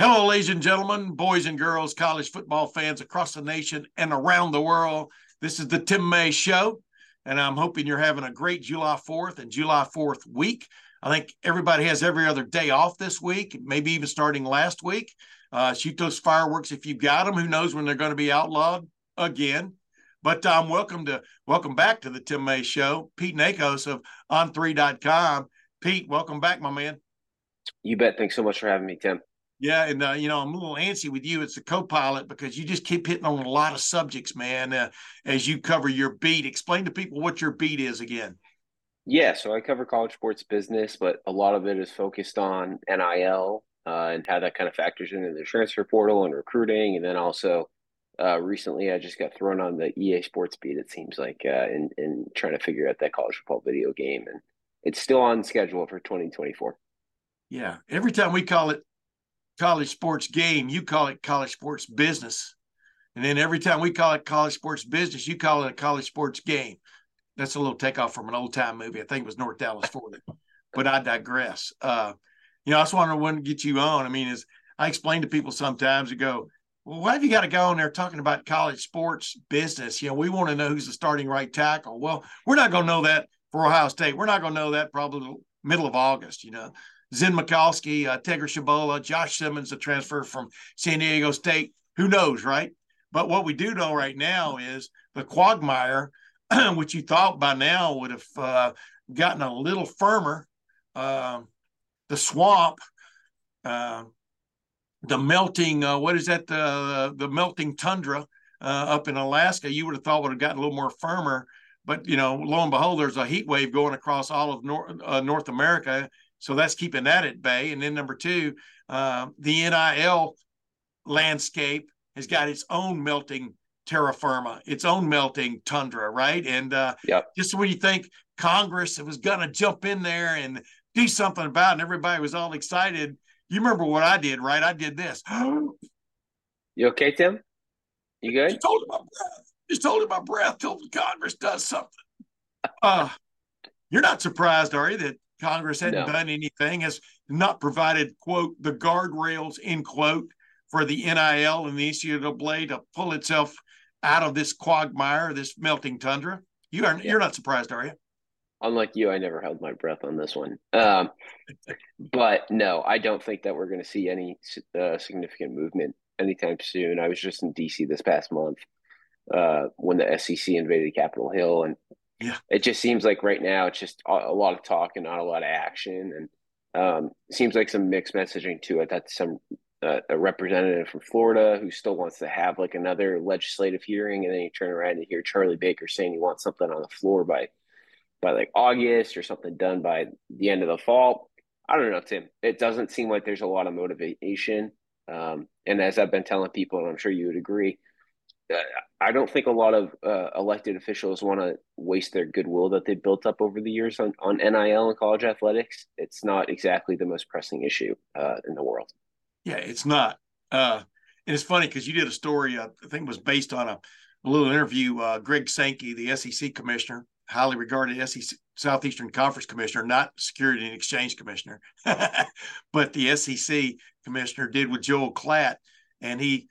Hello, ladies and gentlemen, boys and girls, college football fans across the nation and around the world. This is the Tim May Show, and I'm hoping you're having a great July 4th and July 4th week. I think everybody has every other day off this week, maybe even starting last week. Uh, shoot those fireworks if you've got them. Who knows when they're going to be outlawed again? But um, welcome to welcome back to the Tim May Show. Pete Nakos of On3.com. Pete, welcome back, my man. You bet. Thanks so much for having me, Tim. Yeah, and uh, you know I'm a little antsy with you. It's a co-pilot because you just keep hitting on a lot of subjects, man. Uh, as you cover your beat, explain to people what your beat is again. Yeah, so I cover college sports business, but a lot of it is focused on NIL uh, and how that kind of factors into the transfer portal and recruiting, and then also uh, recently I just got thrown on the EA Sports beat. It seems like uh, in in trying to figure out that college football video game, and it's still on schedule for 2024. Yeah, every time we call it college sports game, you call it college sports business. And then every time we call it college sports business, you call it a college sports game. That's a little takeoff from an old time movie. I think it was North Dallas 40. but I digress. Uh, you know, I just wanted to get you on. I mean, is I explain to people sometimes, ago, well, why have you got to go on there talking about college sports business? You know, we want to know who's the starting right tackle. Well, we're not going to know that for Ohio State. We're not going to know that probably middle of August, you know. Zen Michalski, uh, Tegra Tshabola, Josh Simmons, a transfer from San Diego State. Who knows, right? But what we do know right now is the quagmire, which you thought by now would have uh, gotten a little firmer. Uh, the swamp, uh, the melting, uh, what is that? The the melting tundra uh, up in Alaska. You would have thought would have gotten a little more firmer. But you know, lo and behold, there's a heat wave going across all of North, North America so that's keeping that at bay. And then number two, uh, the NIL landscape has got its own melting terra firma, its own melting tundra, right? And uh, yep. just when you think Congress was going to jump in there and do something about it, and everybody was all excited. You remember what I did, right? I did this. you okay, Tim? You good? Just hold my breath. Just holding my breath till Congress does something. Uh, you're not surprised, are you, that Congress hadn't no. done anything, has not provided, quote, the guardrails, end quote, for the NIL and the NCAA to pull itself out of this quagmire, this melting tundra. You are yeah. you're not surprised, are you? Unlike you, I never held my breath on this one. Um, but no, I don't think that we're going to see any uh, significant movement anytime soon. I was just in DC this past month uh, when the SEC invaded Capitol Hill, and yeah. It just seems like right now it's just a, lot of talk and not a lot of action. And um, seems like some mixed messaging too. I thought some uh, a representative from Florida who still wants to have like another legislative hearing, and then you turn around and hear Charlie Baker saying he wants something on the floor by by like August or something done by the end of the fall. I don't know, Tim. It doesn't seem like there's a lot of motivation. Um, and as I've been telling people, and I'm sure you would agree, I don't think a lot of uh, elected officials want to waste their goodwill that they built up over the years on, on NIL and college athletics. It's not exactly the most pressing issue uh, in the world. Yeah, it's not. Uh, and it's funny because you did a story, uh, I think it was based on a, a little interview. Uh, Greg Sankey, the SEC commissioner, highly regarded SEC Southeastern Conference commissioner, not Security and Exchange Commissioner, but the SEC commissioner did with Joel Klatt. And he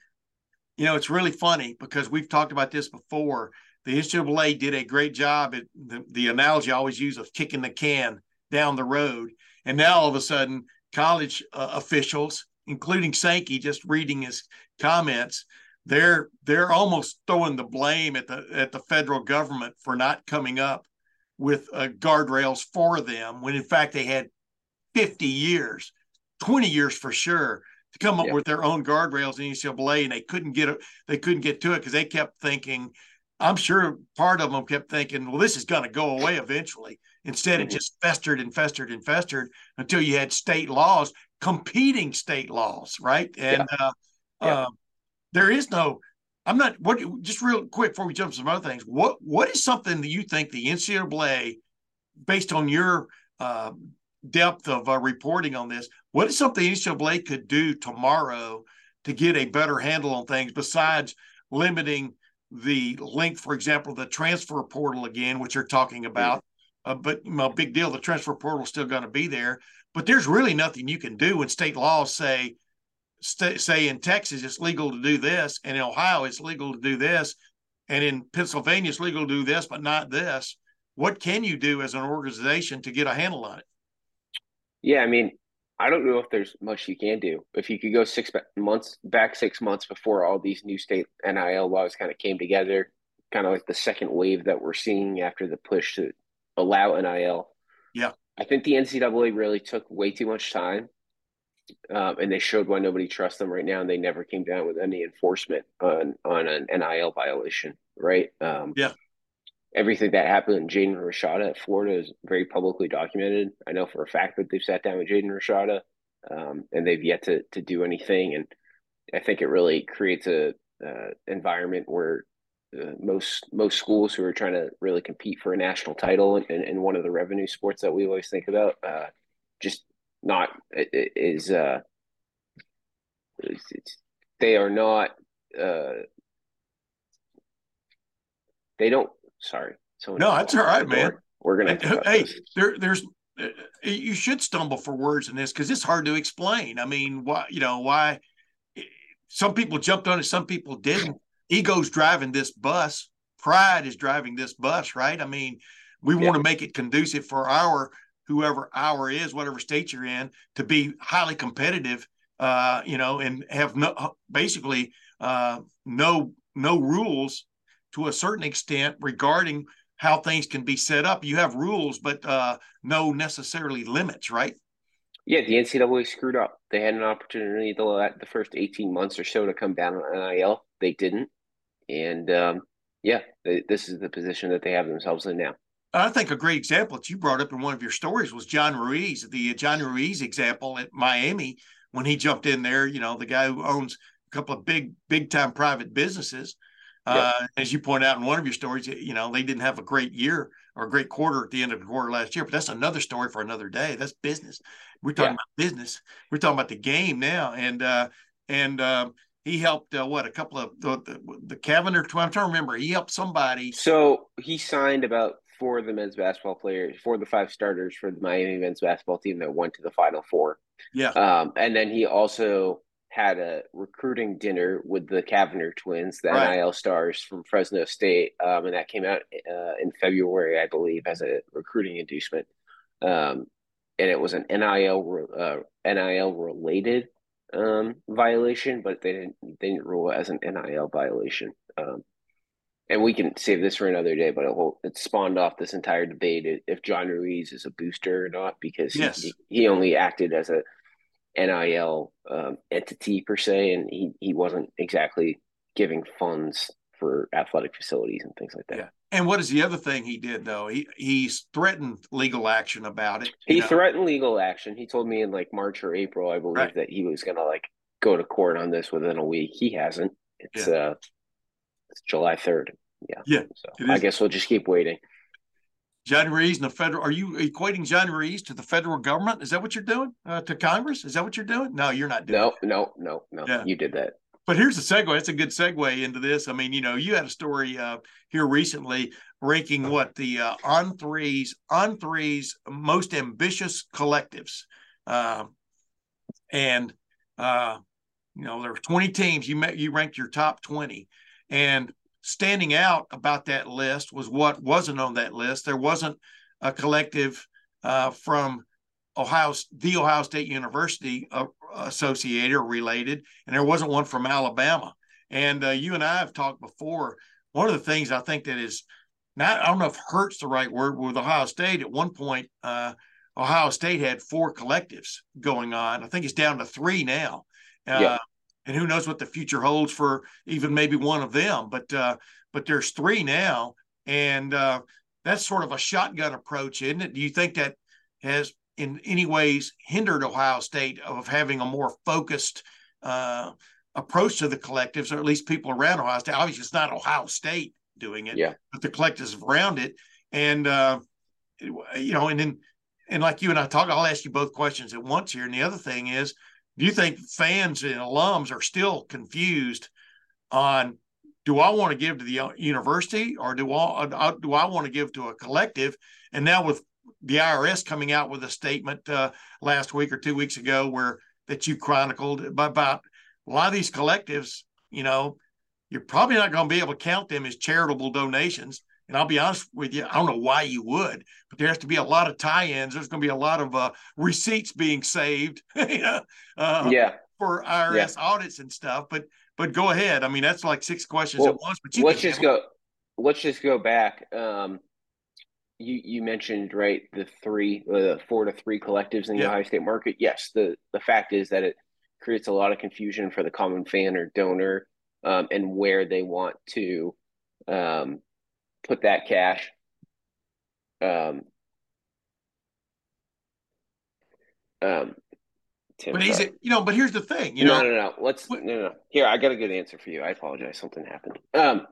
you know, it's really funny because we've talked about this before. The NCAA did a great job at the, the analogy I always use of kicking the can down the road. And now all of a sudden, college uh, officials, including Sankey, just reading his comments, they're they're almost throwing the blame at the at the federal government for not coming up with uh, guardrails for them when in fact they had 50 years 20 years for sure to come up yeah. with their own guardrails in NCAA, and they couldn't get it. They couldn't get to it because they kept thinking. I'm sure part of them kept thinking, "Well, this is going to go away eventually." Instead, mm-hmm. it just festered and festered and festered until you had state laws competing state laws, right? And yeah. Uh, yeah. Uh, there is no. I'm not. What? Just real quick before we jump to some other things. What What is something that you think the NCAA, based on your uh, depth of uh, reporting on this, what is something NCAA could do tomorrow to get a better handle on things besides limiting the length, for example, the transfer portal again, which you're talking about. Uh, but you know, big deal. The transfer portal is still going to be there, but there's really nothing you can do when state laws say, st- say in Texas it's legal to do this, and in Ohio it's legal to do this, and in Pennsylvania it's legal to do this, but not this. What can you do as an organization to get a handle on it? Yeah, I mean, I don't know if there's much you can do. If you could go six months back, six months before all these new state NIL laws kind of came together, kind of like the second wave that we're seeing after the push to allow NIL. Yeah. I think the NCAA really took way too much time. Um, and they showed why nobody trusts them right now, and they never came down with any enforcement on on an NIL violation, right? Um, yeah everything that happened in Jaden Rashada at Florida is very publicly documented. I know for a fact that they've sat down with Jaden Rashada, um, and they've yet to to do anything. And I think it really creates a uh, environment where uh, most most schools who are trying to really compete for a national title in, in one of the revenue sports that we always think about, uh, just not is uh, it's, it's, they are not uh, they don't Sorry. no, that's all right, man. We're gonna. Hey, there, there's. Uh, you should stumble for words in this because it's hard to explain. I mean, why? You know why? Some people jumped on it, some people didn't. Ego's driving this bus. Pride is driving this bus, right? I mean, we yeah. want to make it conducive for our whoever our is, whatever state you're in, to be highly competitive. Uh, you know, and have no basically uh, no no rules to a certain extent regarding how things can be set up. You have rules, but uh, no necessarily limits, right? Yeah, the NCAA screwed up. They had an opportunity the the first eighteen months or so to come down on NIL. They didn't, and um, yeah, they, this is the position that they have themselves in now. I think a great example that you brought up in one of your stories was John Ruiz, the John Ruiz example at Miami when he jumped in there. You know, the guy who owns a couple of big, big time private businesses uh, as you point out in one of your stories, you know, they didn't have a great year or a great quarter at the end of the quarter last year, but that's another story for another day. That's business. We're talking yeah. about business. We're talking about the game now. And, uh, and, uh, he helped uh, what a couple of the the, the Cavinder. I'm trying to remember. He helped somebody. So he signed about four of the men's basketball players, four of the five starters for the Miami men's basketball team that went to the Final Four. Yeah. Um, and then he also had a recruiting dinner with the Cavinder twins, the right. NIL stars from Fresno State, um, and that came out uh, in February, I believe, as a recruiting inducement. Um, and it was an NIL uh, NIL related um, violation, but they didn't they didn't rule it as an NIL violation. Um, and we can save this for another day, but it, will, it spawned off this entire debate if John Ruiz is a booster or not because yes. he, he only acted as a NIL um, entity per se, and he he wasn't exactly giving funds for athletic facilities and things like that. Yeah. And what is the other thing he did though? He he's threatened legal action about it. He know? threatened legal action. He told me in like March or April, I believe, right. that he was gonna like go to court on this within a week. He hasn't. It's yeah. uh it's July third. Yeah. Yeah. So I guess we'll just keep waiting. John Ruiz and the federal. Are you equating John Ruiz to the federal government? Is that what you're doing uh, to Congress? Is that what you're doing? No, you're not doing. No, that. no, no, no. Yeah. You did that. But here's the segue. It's a good segue into this. I mean, you know, you had a story uh, here recently ranking what the uh, on threes on threes most ambitious collectives, uh, and uh, you know there were 20 teams. You met you ranked your top 20, and standing out about that list was what wasn't on that list. There wasn't a collective uh, from Ohio, the Ohio State University uh, associated or related, and there wasn't one from Alabama. And uh, you and I have talked before. One of the things I think that is not, I don't know if hurts the right word with Ohio State. At one point, uh, Ohio State had four collectives going on. I think it's down to three now. Uh, yeah and who knows what the future holds for even maybe one of them. But uh, but there's three now, and uh, that's sort of a shotgun approach, isn't it? Do you think that has in any ways hindered Ohio State of having a more focused uh, approach to the collectives, or at least people around Ohio State. Obviously, it's not Ohio State doing it, yeah. but the collectives around it. And uh, you know, and then and like you and I talk, I'll ask you both questions at once here. And the other thing is, do you think fans and alums are still confused on do I want to give to the university or do I uh, do I want to give to a collective? And now with the IRS coming out with a statement uh, last week or two weeks ago where that you chronicled about a lot of these collectives, you know, you're probably not going to be able to count them as charitable donations. And I'll be honest with you, I don't know why you would, but there has to be a lot of tie-ins. There's going to be a lot of uh, receipts being saved, you know, uh, yeah, for IRS yeah. audits and stuff. But but go ahead. I mean, that's like six questions well, at once. But let's just go. Let's just go back. Um, you you mentioned right the three, the uh, four to three collectives in the yeah. Ohio State market. Yes, the the fact is that it creates a lot of confusion for the common fan or donor, um, and where they want to um, put that cash. Um, um, Tim, but he's, you know, but here's the thing, you know. No, no, no. Let's what? no, no. Here, I got a good answer for you. I apologize. Something happened. Um,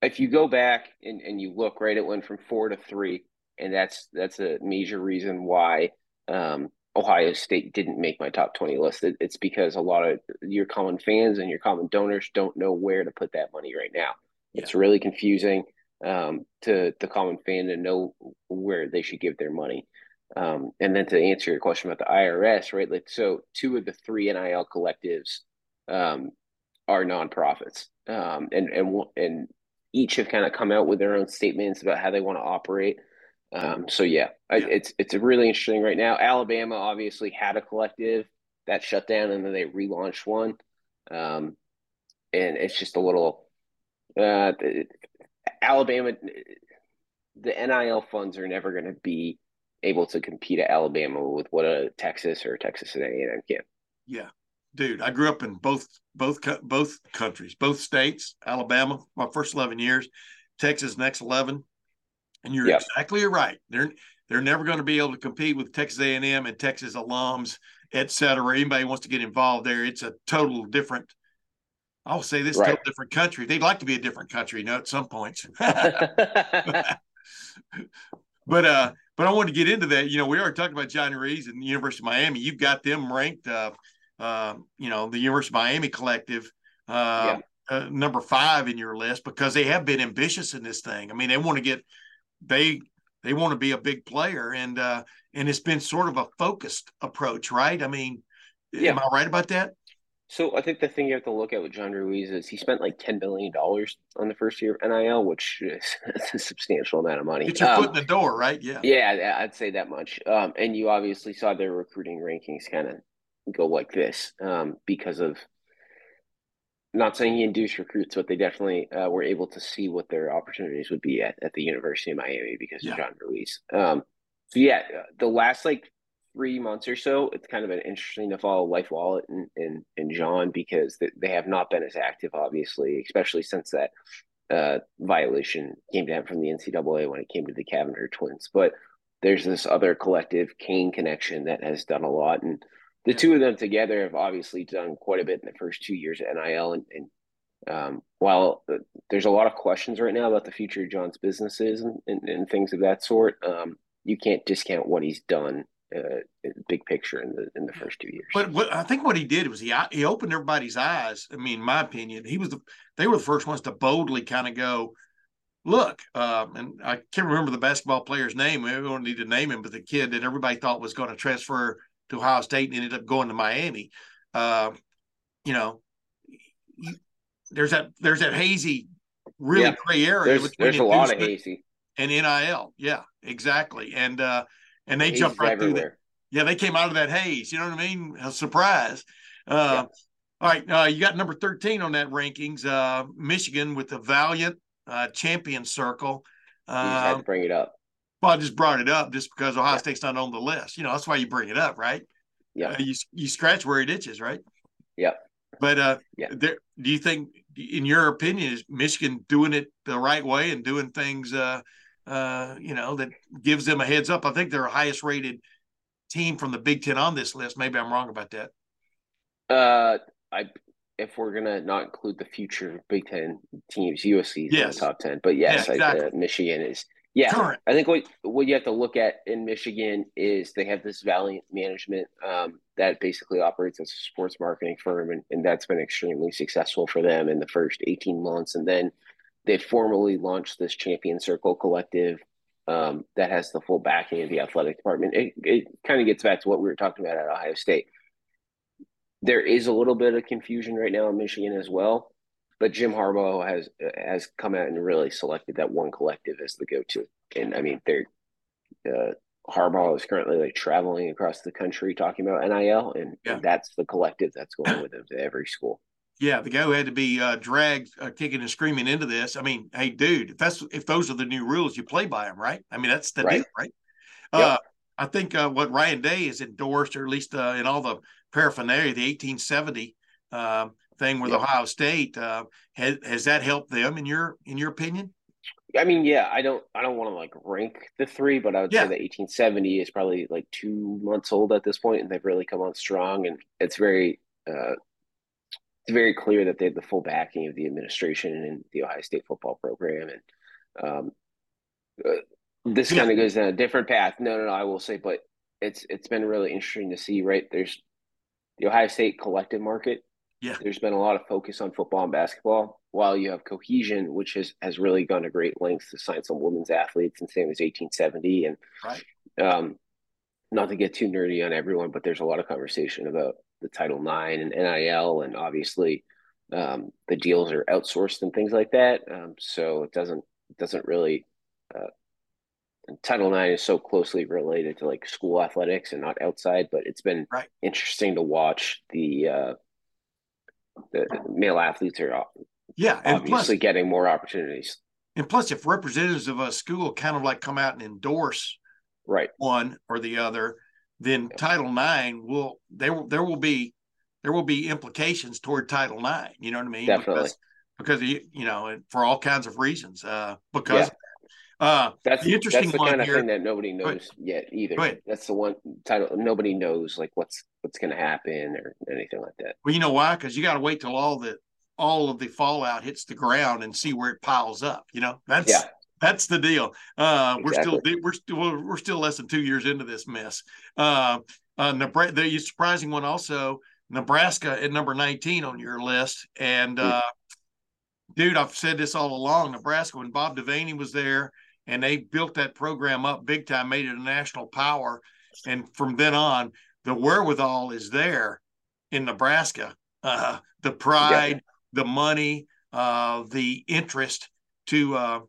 if you go back and, and you look, right, it went from four to three, and that's that's a major reason why um, Ohio State didn't make my top twenty list. It, it's because a lot of your common fans and your common donors don't know where to put that money right now. Yeah. It's really confusing um, to the common fan to know where they should give their money. Um, and then to answer your question about the IRS, right? Like, so two of the three NIL collectives um, are nonprofits, um, and and and each have kind of come out with their own statements about how they want to operate. Um, so yeah, yeah, it's it's really interesting right now. Alabama obviously had a collective that shut down, and then they relaunched one, um, and it's just a little uh, Alabama. The NIL funds are never going to be able to compete at Alabama with what a Texas or Texas and A&M can. Yeah, dude, I grew up in both both both countries, both states. Alabama, my first eleven years, Texas next eleven, and you're yep. exactly right. They're they're never going to be able to compete with Texas A&M and Texas alums, et cetera. Anybody wants to get involved there, it's a total different. I'll say this right. a different country. They'd like to be a different country, you know, at some points. but uh, but I wanted to get into that. You know, we already talked about John Ruiz and the University of Miami. You've got them ranked, uh, uh, you know, the University of Miami collective, uh, yeah. uh, number five in your list because they have been ambitious in this thing. I mean, they want to get they they want to be a big player, and uh, and it's been sort of a focused approach, right? I mean, yeah. am I right about that? So I think the thing you have to look at with John Ruiz is he spent like ten billion dollars on the first year of NIL, which is a substantial amount of money. Get your um, foot in the door, right? Yeah. Yeah, I'd say that much. Um, and you obviously saw their recruiting rankings kind of go like this um, because of not saying he induced recruits, but they definitely uh, were able to see what their opportunities would be at, at the University of Miami because yeah. of John Ruiz. Um, so yeah, the last like three months or so, it's kind of an interesting to follow LifeWallet and, and, and John because they, have not been as active, obviously, especially since that uh, violation came down from the NCAA when it came to the Cavinder twins. But there's this other collective, Canes Connection, that has done a lot. And the two of them together have obviously done quite a bit in the first two years at NIL. And, and um, while there's a lot of questions right now about the future of John's businesses and, and, and things of that sort, um, you can't discount what he's done uh, big picture in the in the first two years. But what I think what he did was he he opened everybody's eyes. I mean, in my opinion, he was the they were the first ones to boldly kind of go, look, um, and I can't remember the basketball player's name. We don't need to name him, but the kid that everybody thought was going to transfer to Ohio State and ended up going to Miami. Uh, you know, there's that there's that hazy, really yeah. gray area. There's, there's a lot of hazy and NIL. Yeah, exactly. And uh, and they jumped right everywhere. through that. Yeah, they came out of that haze. You know what I mean? A surprise. Uh, yeah. All right, uh, you got number thirteen on that rankings. Uh, Michigan with the Valiant uh, Champion Circle. you had to um, bring it up. Well, I just brought it up just because Ohio yeah. State's not on the list. You know, that's why you bring it up, right? Yeah. Uh, you you scratch where it itches, right? Yeah. But uh, yeah. There, do you think, in your opinion, is Michigan doing it the right way and doing things uh, uh, you know, that gives them a heads up. I think they're a highest rated team from the Big Ten on this list. Maybe I'm wrong about that. Uh, I if we're gonna not include the future Big Ten teams, USC is yes. in the top ten. But yes, yeah, exactly. I, uh, Michigan is. Yeah, Current. I think what what you have to look at in Michigan is they have this Valiant Management um, that basically operates as a sports marketing firm, and, and that's been extremely successful for them in the first eighteen months. And then they formally launched this Champion Circle Collective um, that has the full backing of the athletic department. It, it kind of gets back to what we were talking about at Ohio State there is a little bit of confusion right now in Michigan as well, but Jim Harbaugh has has come out and really selected that one collective as the go to. And I mean, they're uh, Harbaugh is currently like traveling across the country talking about NIL, and, yeah. that's the collective that's going with him to every school. Yeah, the guy who had to be uh, dragged, uh, kicking and screaming into this. I mean, hey, dude, if that's if those are the new rules, you play by them, right? I mean, that's the right. deal, right? Yep. Uh, I think uh, what Ryan Day has endorsed, or at least uh, in all the paraphernalia, the 1870 uh, thing with Ohio State, uh, has has that helped them in your in your opinion? I mean, yeah, I don't I don't want to like rank the three, but I would yeah. say that 1870 is probably like two months old at this point, and they've really come on strong, and it's very uh, it's very clear that they have the full backing of the administration and the Ohio State football program, and um, uh, this kind of goes down a different path. No, no, no. I will say, but it's it's been really interesting to see. Right, there's the Ohio State collective market. Yeah, there's been a lot of focus on football and basketball, while you have cohesion, which has has really gone to great lengths to sign some women's athletes, and same as 1870. And right. um, not to get too nerdy on everyone, but there's a lot of conversation about the Title IX and NIL, and obviously um, the deals are outsourced and things like that. Um, so it doesn't it doesn't really uh, Title IX is so closely related to like school athletics and not outside, but it's been right. interesting to watch the uh, the male athletes are yeah, and obviously plus, getting more opportunities. And plus, if representatives of a school kind of like come out and endorse right one or the other, then yeah. Title IX will there there will be there will be implications toward Title IX. You know what I mean? Definitely. Because, because you know for all kinds of reasons. Uh, because yeah. Uh, that's the interesting that's the kind of here. thing that nobody knows yet either. That's the one title nobody knows like what's what's going to happen or anything like that. Well, you know why? Because you got to wait till all the all of the fallout hits the ground and see where it piles up. You know, that's yeah. That's the deal. Uh, exactly. We're still we're still we're still less than two years into this mess. Uh, uh, Nebraska, the surprising one also Nebraska at number nineteen on your list, and hmm. uh, dude, I've said this all along. Nebraska when Bob Devaney was there and they built that program up big time, made it a national power. And from then on, the wherewithal is there in Nebraska. Uh, the pride, yeah. the money, uh, the interest to uh,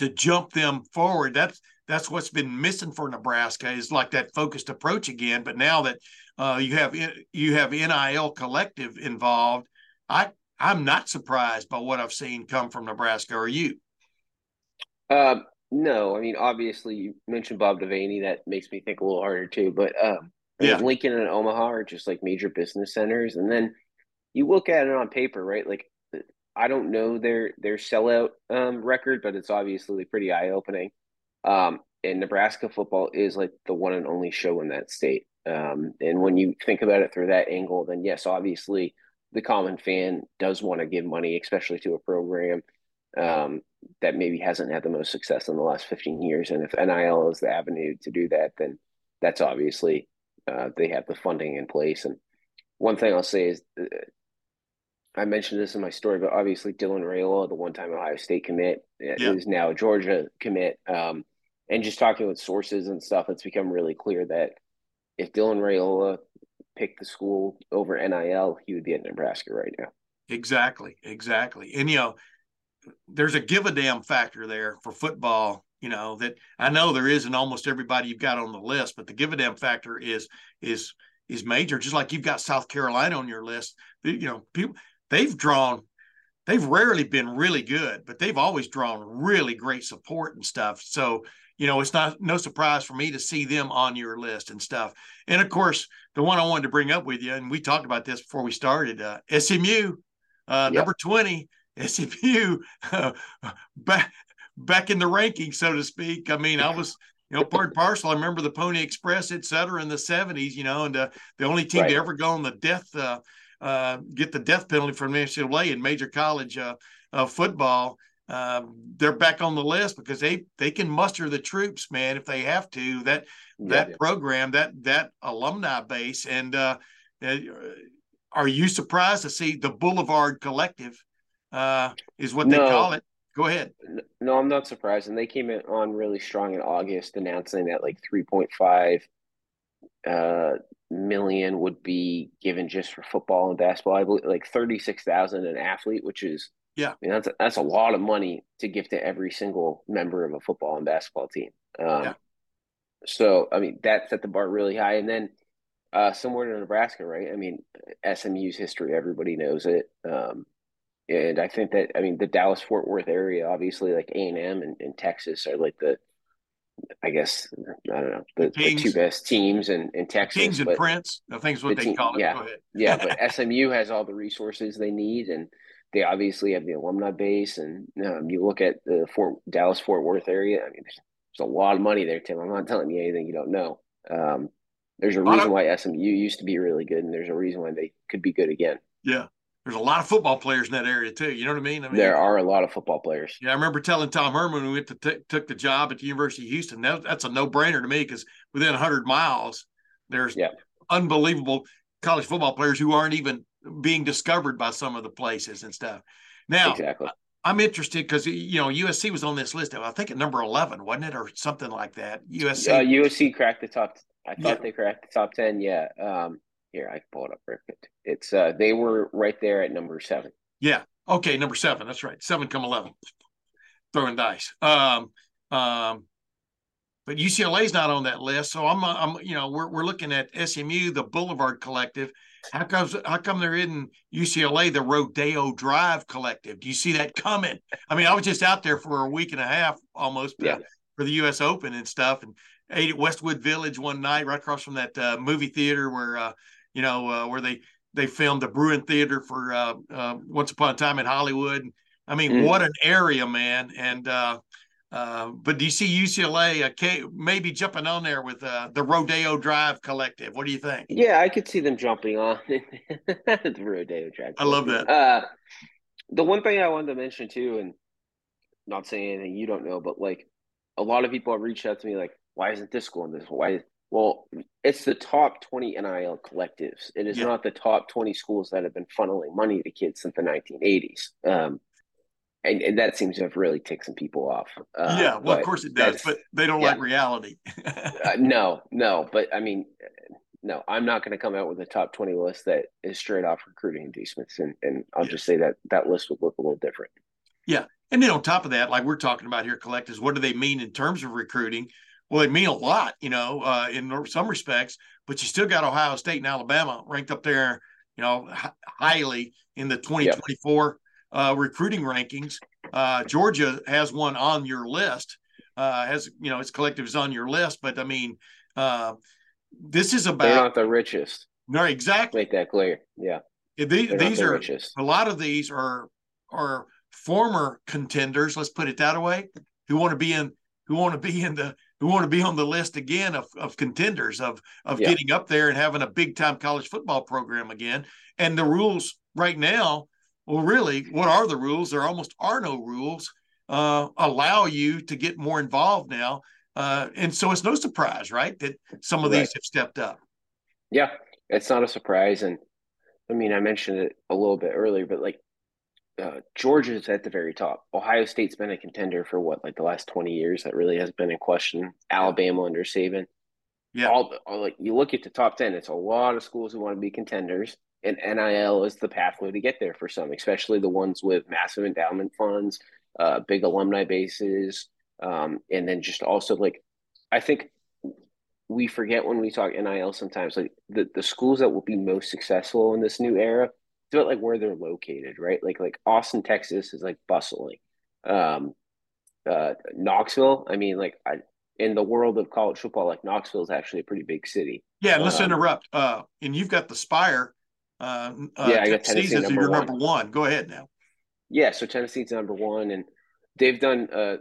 to jump them forward. That's that's what's been missing for Nebraska is like that focused approach again. But now that uh, you have you have NIL collective involved, I I'm not surprised by what I've seen come from Nebraska. Are you? Um, no, I mean obviously you mentioned Bob Devaney. That makes me think a little harder too. But um, yeah. Lincoln and Omaha are just like major business centers, and then you look at it on paper, right? Like I don't know their their sellout um, record, but it's obviously pretty eye opening. Um, and Nebraska football is like the one and only show in that state. Um, and when you think about it through that angle, then yes, obviously the common fan does want to give money, especially to a program um, that maybe hasn't had the most success in the last 15 years. And if NIL is the avenue to do that, then that's obviously uh, they have the funding in place. And one thing I'll say is uh, I mentioned this in my story, but obviously Dylan Raiola, the one time Ohio State commit, uh, yeah. is now a Georgia commit. Um, and just talking with sources and stuff, it's become really clear that if Dylan Raiola picked the school over NIL, he would be at Nebraska right now. Exactly, exactly. And you know, there's a give a damn factor there for football you know that i know there is in almost everybody you've got on the list but the give a damn factor is is is major just like you've got south carolina on your list you know people they've drawn they've rarely been really good but they've always drawn really great support and stuff so you know it's not no surprise for me to see them on your list and stuff and of course the one i wanted to bring up with you and we talked about this before we started uh, smu uh, yep. number 20 SMU uh, back back in the ranking, so to speak. I mean, I was you know, part and parcel. I remember the Pony Express, et cetera, in the '70s. You know, and uh, the only team right. to ever go on the death, uh, uh, get the death penalty from NCAA in major college uh, uh, football. Um, they're back on the list because they they can muster the troops, man, if they have to. That that yeah. program, that that alumni base, and uh, are you surprised to see the Boulevard Collective is what they call it? Go ahead. No, I'm not surprised. And they came in on really strong in August, announcing that like 3.5 uh, million would be given just for football and basketball. I believe like 36,000 an athlete, which is yeah, I mean, that's a, that's a lot of money to give to every single member of a football and basketball team. Um, yeah. So I mean, that set the bar really high, and then uh, somewhere in Nebraska, right? I mean, SMU's history, everybody knows it. Um, and I think that I mean the Dallas Fort Worth area, obviously, like A and M and Texas are like the, I guess I don't know the, the, the two best teams in, in Texas. Kings and Prince, I think is what they team, call it. Yeah, yeah, but SMU has all the resources they need, and they obviously have the alumni base. And um, you look at the Fort Dallas Fort Worth area. I mean, there's, there's, a lot of money there, Tim. I'm not telling you anything you don't know. Um, there's a reason why SMU used to be really good, and there's a reason why they could be good again. Yeah, there's a lot of football players in that area too. You know what I mean? I mean, there are a lot of football players. Yeah, I remember telling Tom Herman when we went to t- took the job at the University of Houston. That, that's a no brainer to me because within 100 miles, there's yeah. unbelievable college football players who aren't even being discovered by some of the places and stuff. Now, exactly. I'm interested because you know USC was on this list. I think at number 11, wasn't it, or something like that? USC. Uh, USC cracked the top. I thought yeah. they cracked the top 10. Yeah. Um, here, I can pull it up real quick. It's uh they were right there at number seven. Yeah. Okay, number seven. That's right. Seven come eleven. Throwing dice. Um, um, but UCLA's not on that list. So I'm, I'm, you know, we're we're looking at SMU, the Boulevard Collective. How comes how come they're in UCLA, the Rodeo Drive Collective? Do you see that coming? I mean, I was just out there for a week and a half almost uh, yeah. for the U.S. Open and stuff, and ate at Westwood Village one night, right across from that uh, movie theater where uh, you know, uh, where they they filmed the Bruin Theater for uh, uh, Once Upon a Time in Hollywood. I mean, mm. what an area, man! And uh, uh, but do you see UCLA uh, maybe jumping on there with uh, the Rodeo Drive Collective? What do you think? Yeah, I could see them jumping on the Rodeo Drive. I love that. Uh, the one thing I wanted to mention too, and not saying anything you don't know, but like a lot of people have reached out to me like, why isn't this going this? Why well, it's the top 20 NIL collectives. It is yeah. not the top 20 schools that have been funneling money to kids since the 1980s. Um, and, and, that seems to have really ticked some people off. Uh, yeah, well, of course it does, but they don't yeah. like reality. uh, no, no, but I mean, no, I'm not going to come out with a top 20 list that is straight off recruiting inducements. And, and I'll just say that that list would look a little different. Yeah. And then on top of that, like we're talking about here, collectives, what do they mean in terms of recruiting? Well, they mean a lot, you know, uh, in some respects, but you still got Ohio State and Alabama ranked up there, you know, h- highly in the 2024 yep. uh, recruiting rankings. Uh, Georgia has one on your list, uh, has, you know, its collective is on your list, but I mean, uh, this is about. They're not the richest. No, exactly. Make that clear. Yeah. These, these the are richest. a lot of these are are former contenders. Let's put it that way. Who want to be in who want to be in the who want to be on the list again of, of contenders of of yeah. getting up there and having a big time college football program again. And the rules right now, well, really, what are the rules? There almost are no rules. Uh, allow you to get more involved now, uh, and so it's no surprise, right, that some of right. these have stepped up. Yeah, it's not a surprise, and I mean, I mentioned it a little bit earlier, but like uh, Georgia's at the very top. Ohio State's been a contender for what, like the last 20 years. That really has been in question. Alabama under Saban. Yeah. All, all, like you look at the top 10, it's a lot of schools who want to be contenders. And NIL is the pathway to get there for some, especially the ones with massive endowment funds, uh, big alumni bases, um, and then just also like, I think we forget when we talk NIL sometimes, like the, the schools that will be most successful in this new era about like where they're located, right? Like like Austin, Texas is like bustling. Um, uh, Knoxville, I mean, like I, in the world of college football, like Knoxville is actually a pretty big city. Yeah, let's um, interrupt. Uh, and you've got the Spyre. Uh, uh yeah, I got Tennessee number your one. number one. Go ahead now. Yeah, so Tennessee's number one, and they've done uh,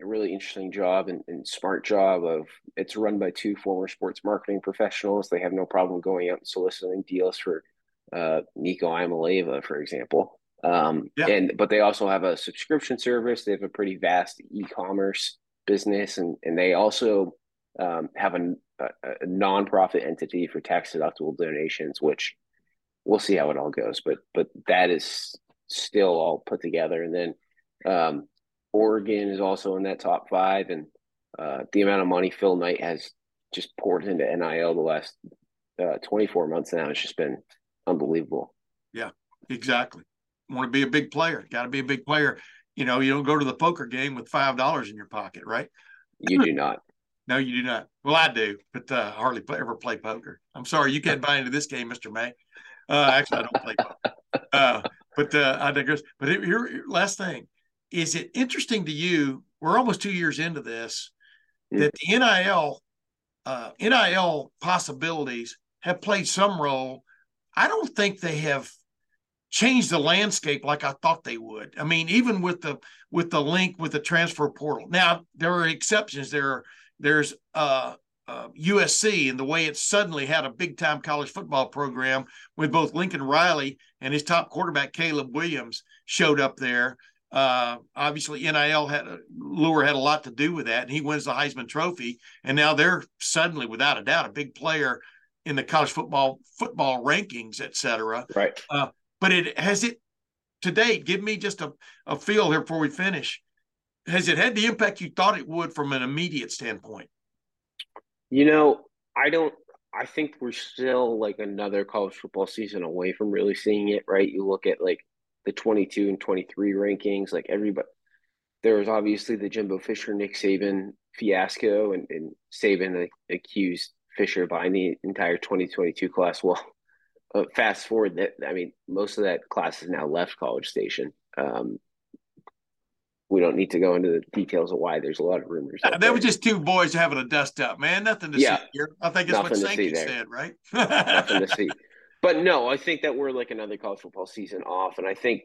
a really interesting job and, and, smart job of it's run by two former sports marketing professionals. They have no problem going out and soliciting deals for uh, Nico for example. Um, yeah. and but they also have a subscription service. They have a pretty vast e-commerce business, and and they also um, have a, a, a nonprofit entity for tax deductible donations, which we'll see how it all goes. But but that is still all put together, and then um, Oregon is also in that top five, and uh, the amount of money Phil Knight has just poured into NIL the last uh, 24 months now has just been unbelievable. Yeah, exactly. Want to be a big player? Got to be a big player. You know, you don't go to the poker game with five dollars in your pocket, right? You do not. no, you do not. Well, I do, but uh, hardly play, ever play poker. I'm sorry, you can't buy into this game, Mister May. Uh, actually, I don't play poker. Uh, but uh, I digress. But here, last thing is it interesting to you? We're almost two years into this mm. that the NIL uh, NIL possibilities have played some role. I don't think they have changed the landscape like I thought they would. I mean, even with the with the link with the transfer portal. Now there are exceptions. There there's uh, uh, USC and the way it suddenly had a big time college football program with both Lincoln Riley and his top quarterback Caleb Williams showed up there. Uh, obviously, NIL had a, Lure had a lot to do with that, and he wins the Heisman Trophy. And now they're suddenly, without a doubt, a big player in the college football football rankings, et cetera. Right. Uh, but it has it to date. Give me just a, a feel here before we finish. Has it had the impact you thought it would from an immediate standpoint? You know, I don't. I think we're still like another college football season away from really seeing it. Right? You look at like the 22 and 23 rankings, like everybody, there was obviously the Jimbo Fisher, Nick Saban fiasco, and, and Saban accused Fisher buying the entire 2022 class. Well, uh, fast forward that, I mean, most of that class has now left College Station. Um, we don't need to go into the details of why there's a lot of rumors. Uh, that was just two boys having a dust up, man. Nothing to yeah. see here. I think it's what Sankey said, right? Nothing to see but no, I think that we're like another college football season off, and I think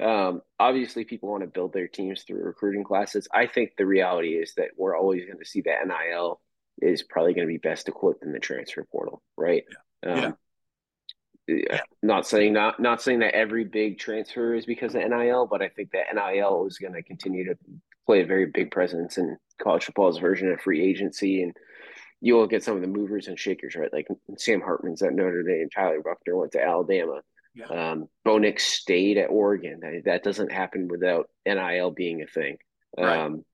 um, obviously people want to build their teams through recruiting classes. I think the reality is that we're always going to see that NIL is probably going to be best equipped in the transfer portal, right? Yeah. Um, yeah. Not saying not not saying that every big transfer is because of NIL, but I think that NIL is going to continue to play a very big presence in college football's version of free agency and you will get some of the movers and shakers, right? Like Sam Hartman's at Notre Dame, Tyler Buchner went to Alabama. Yeah. Um, Bo Nix stayed at Oregon. That doesn't happen without NIL being a thing. Right. Um,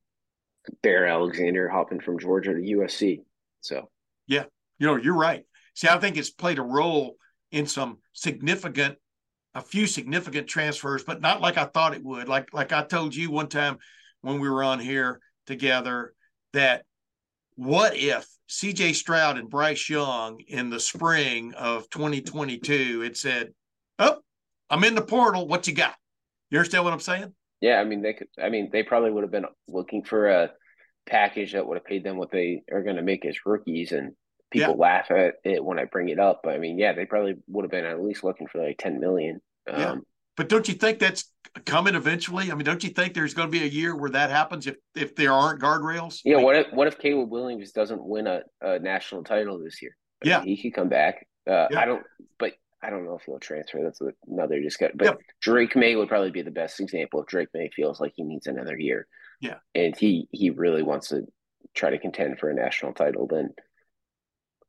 Bear Alexander hopping from Georgia to USC. So, yeah, you know, you're right. See, I think it's played a role in some significant, a few significant transfers, but not like I thought it would. Like, like I told you one time when we were on here together that what if CJ Stroud and Bryce Young in the spring of 2022 had said, Oh, I'm in the portal. What you got? You understand what I'm saying? Yeah, I mean they could I mean they probably would have been looking for a package that would have paid them what they are gonna make as rookies and people yeah. laugh at it when I bring it up. But I mean, yeah, they probably would have been at least looking for like 10 million. Um, yeah. But don't you think that's coming eventually? I mean, don't you think there's going to be a year where that happens if if there aren't guardrails? Yeah. What if what if Caleb Williams doesn't win a, a national title this year? I yeah, mean, he could come back. Uh, yeah. I don't, but I don't know if he'll transfer. That's another discussion. But yeah. Drake Maye would probably be the best example if Drake Maye feels like he needs another year. Yeah, and he he really wants to try to contend for a national title. Then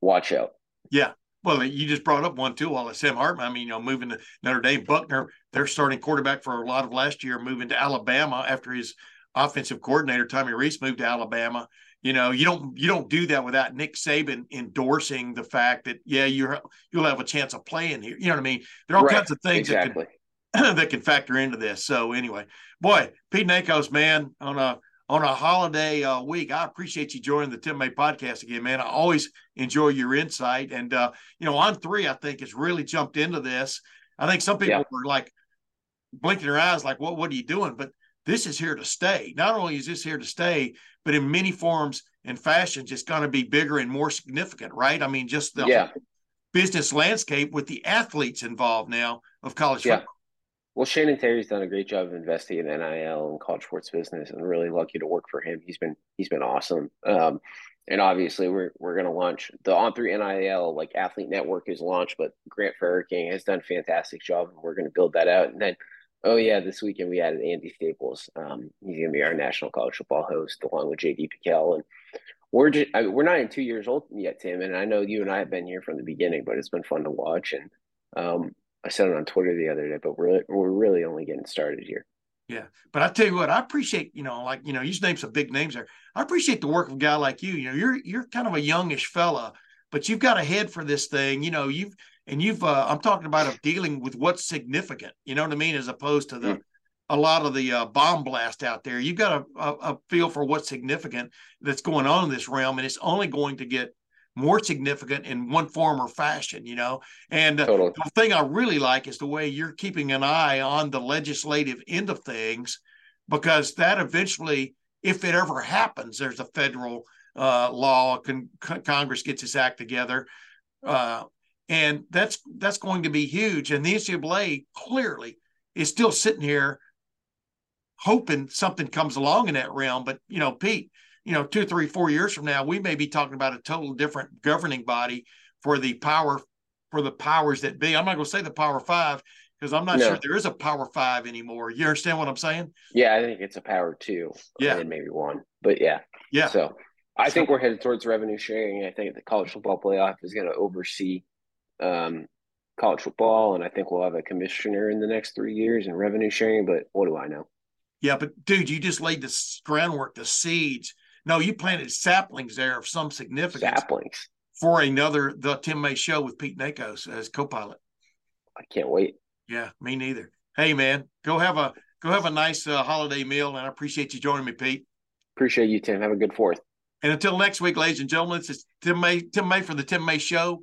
watch out. Yeah, well, you just brought up one too, while Sam Hartman. I mean, you know, moving to Notre Dame, Buchner, their starting quarterback for a lot of last year, moving to Alabama after his offensive coordinator Tommy Rees, moved to Alabama. You know, you don't you don't do that without Nick Saban endorsing the fact that yeah, you're you'll have a chance of playing here. You know what I mean? There are all right. kinds of things exactly. that can that can factor into this. So anyway, boy, Pete Nakos, man, on a on a holiday uh, week. I appreciate you joining the Tim May podcast again, man. I always enjoy your insight. And, uh, you know, on three, I think has really jumped into this. I think some people yeah. were like blinking their eyes, like, what, what are you doing? But this is here to stay. Not only is this here to stay, but in many forms and fashions, it's going to be bigger and more significant, right? I mean, just the yeah. business landscape with the athletes involved now of college yeah. football. Well, Shannon Terry's done a great job of investing in NIL and college sports business, and really lucky to work for him. He's been he's been awesome. Um, and obviously, we're we're going to launch the On Three NIL like Athlete Network is launched, but Grant King has done a fantastic job, and we're going to build that out. And then, oh yeah, this weekend we added Andy Staples. Um, he's going to be our national college football host along with JD PicKell, and we're just I mean, we're not even two years old yet, Tim. And I know you and I have been here from the beginning, but it's been fun to watch and. Um, I said it on Twitter the other day, but we're we're really only getting started here. Yeah, but I tell you what, I appreciate you know, like you know, you just named some big names there. I appreciate the work of a guy like you. You know, you're you're kind of a youngish fella, but you've got a head for this thing. You know, you've and you've. Uh, I'm talking about of dealing with what's significant. You know what I mean, as opposed to the. Mm. A lot of the uh, bomb blast out there. You've got a, a, a feel for what's significant that's going on in this realm, and it's only going to get more significant in one form or fashion, you know. And uh, totally. the thing I really like is the way you're keeping an eye on the legislative end of things, because that eventually, if it ever happens, there's a federal uh, law, con- Congress gets its act together. Uh, and that's that's going to be huge. And the NCAA clearly is still sitting here hoping something comes along in that realm. But you know, Pete, you know, two, three, four years from now, we may be talking about a total different governing body for the power for the powers that be. I'm not going to say the power five because I'm not no. sure there is a power five anymore. You understand what I'm saying? Yeah, I think it's a power two. Yeah, and maybe one, but yeah, yeah. So I think we're headed towards revenue sharing. I think the college football playoff is going to oversee um, college football, and I think we'll have a commissioner in the next three years and revenue sharing. But what do I know? Yeah, but dude, you just laid the groundwork, the seeds no, you planted saplings there of some significance. Saplings for another the Tim May show with Pete Nakos as co-pilot. I can't wait. Yeah, me neither. Hey man, go have a go have a nice uh, holiday meal, and I appreciate you joining me, Pete. Appreciate you, Tim. Have a good Fourth. And until next week, ladies and gentlemen, this is Tim May. Tim May for the Tim May Show.